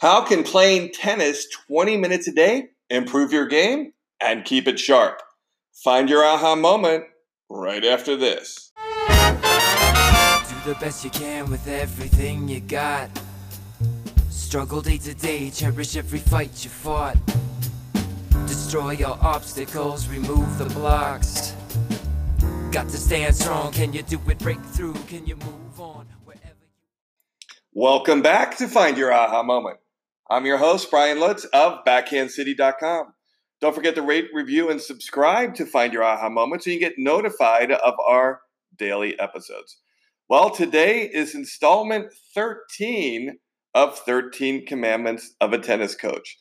How can playing tennis 20 minutes a day improve your game and keep it sharp? Find your aha moment right after this. Do the best you can with everything you got. Struggle day to day, cherish every fight you fought. Destroy your obstacles, remove the blocks. Got to stand strong. Can you do it? Break through. Can you move on wherever you Welcome back to Find Your Aha Moment. I'm your host, Brian Lutz of BackhandCity.com. Don't forget to rate, review, and subscribe to Find Your Aha Moment so you get notified of our daily episodes. Well, today is installment 13 of 13 Commandments of a Tennis Coach.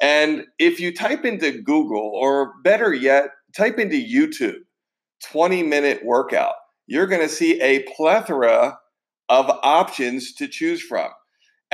And if you type into Google, or better yet, type into YouTube, 20 minute workout, you're going to see a plethora of options to choose from.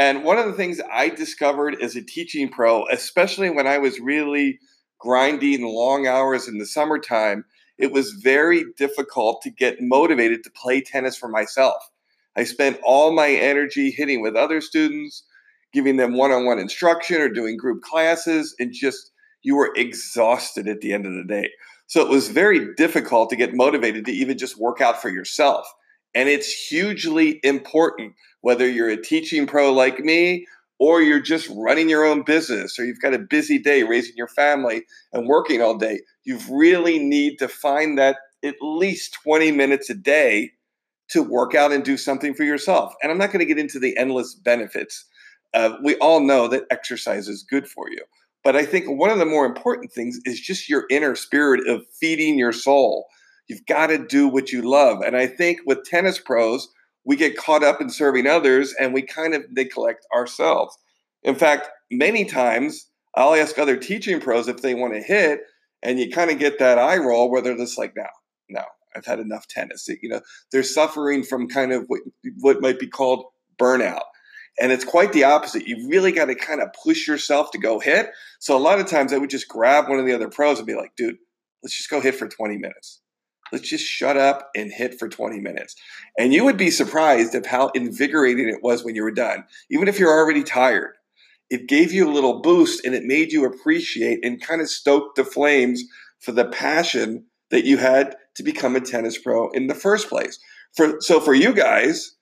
And one of the things I discovered as a teaching pro, especially when I was really grinding long hours in the summertime, it was very difficult to get motivated to play tennis for myself. I spent all my energy hitting with other students, giving them one on one instruction or doing group classes, and just you were exhausted at the end of the day. So it was very difficult to get motivated to even just work out for yourself. And it's hugely important whether you're a teaching pro like me or you're just running your own business or you've got a busy day raising your family and working all day. You really need to find that at least 20 minutes a day to work out and do something for yourself. And I'm not going to get into the endless benefits. Uh, we all know that exercise is good for you. But I think one of the more important things is just your inner spirit of feeding your soul. You've got to do what you love. And I think with tennis pros, we get caught up in serving others and we kind of neglect ourselves. In fact, many times I'll ask other teaching pros if they want to hit, and you kind of get that eye roll where they're just like, no, no, I've had enough tennis. You know, they're suffering from kind of what, what might be called burnout. And it's quite the opposite. You really got to kind of push yourself to go hit. So a lot of times I would just grab one of the other pros and be like, dude, let's just go hit for 20 minutes. Let's just shut up and hit for 20 minutes. And you would be surprised of how invigorating it was when you were done. Even if you're already tired, it gave you a little boost and it made you appreciate and kind of stoke the flames for the passion that you had to become a tennis pro in the first place. For so for you guys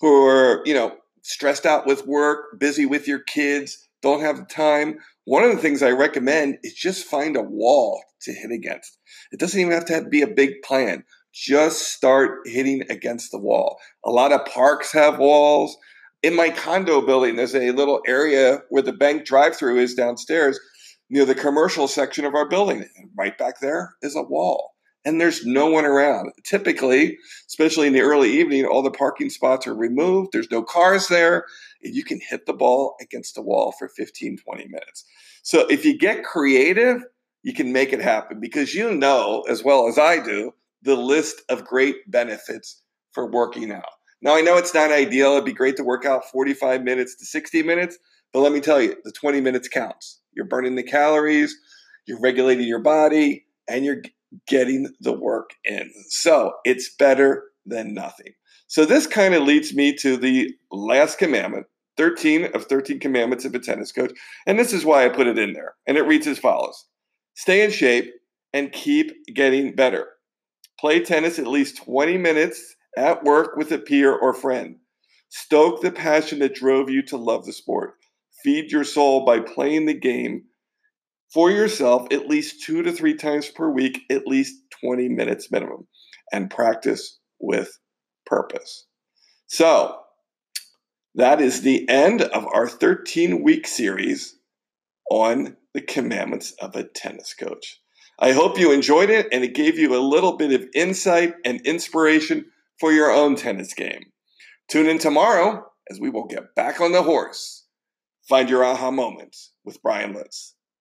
who are, you know, stressed out with work, busy with your kids, don't have the time, one of the things I recommend is just find a wall to hit against. It doesn't even have to be a big plan. Just start hitting against the wall. A lot of parks have walls. In my condo building, there's a little area where the bank drive through is downstairs near the commercial section of our building. And right back there is a wall. And there's no one around. Typically, especially in the early evening, all the parking spots are removed. There's no cars there. And you can hit the ball against the wall for 15, 20 minutes. So if you get creative, you can make it happen because you know as well as I do the list of great benefits for working out. Now, I know it's not ideal. It'd be great to work out 45 minutes to 60 minutes, but let me tell you, the 20 minutes counts. You're burning the calories, you're regulating your body, and you're getting the work in. So it's better than nothing. So this kind of leads me to the last commandment 13 of 13 commandments of a tennis coach. And this is why I put it in there. And it reads as follows Stay in shape and keep getting better. Play tennis at least 20 minutes at work with a peer or friend. Stoke the passion that drove you to love the sport. Feed your soul by playing the game for yourself at least two to three times per week, at least 20 minutes minimum, and practice with purpose. So, that is the end of our 13 week series on the commandments of a tennis coach. I hope you enjoyed it and it gave you a little bit of insight and inspiration for your own tennis game. Tune in tomorrow as we will get back on the horse. Find your aha moments with Brian Litz.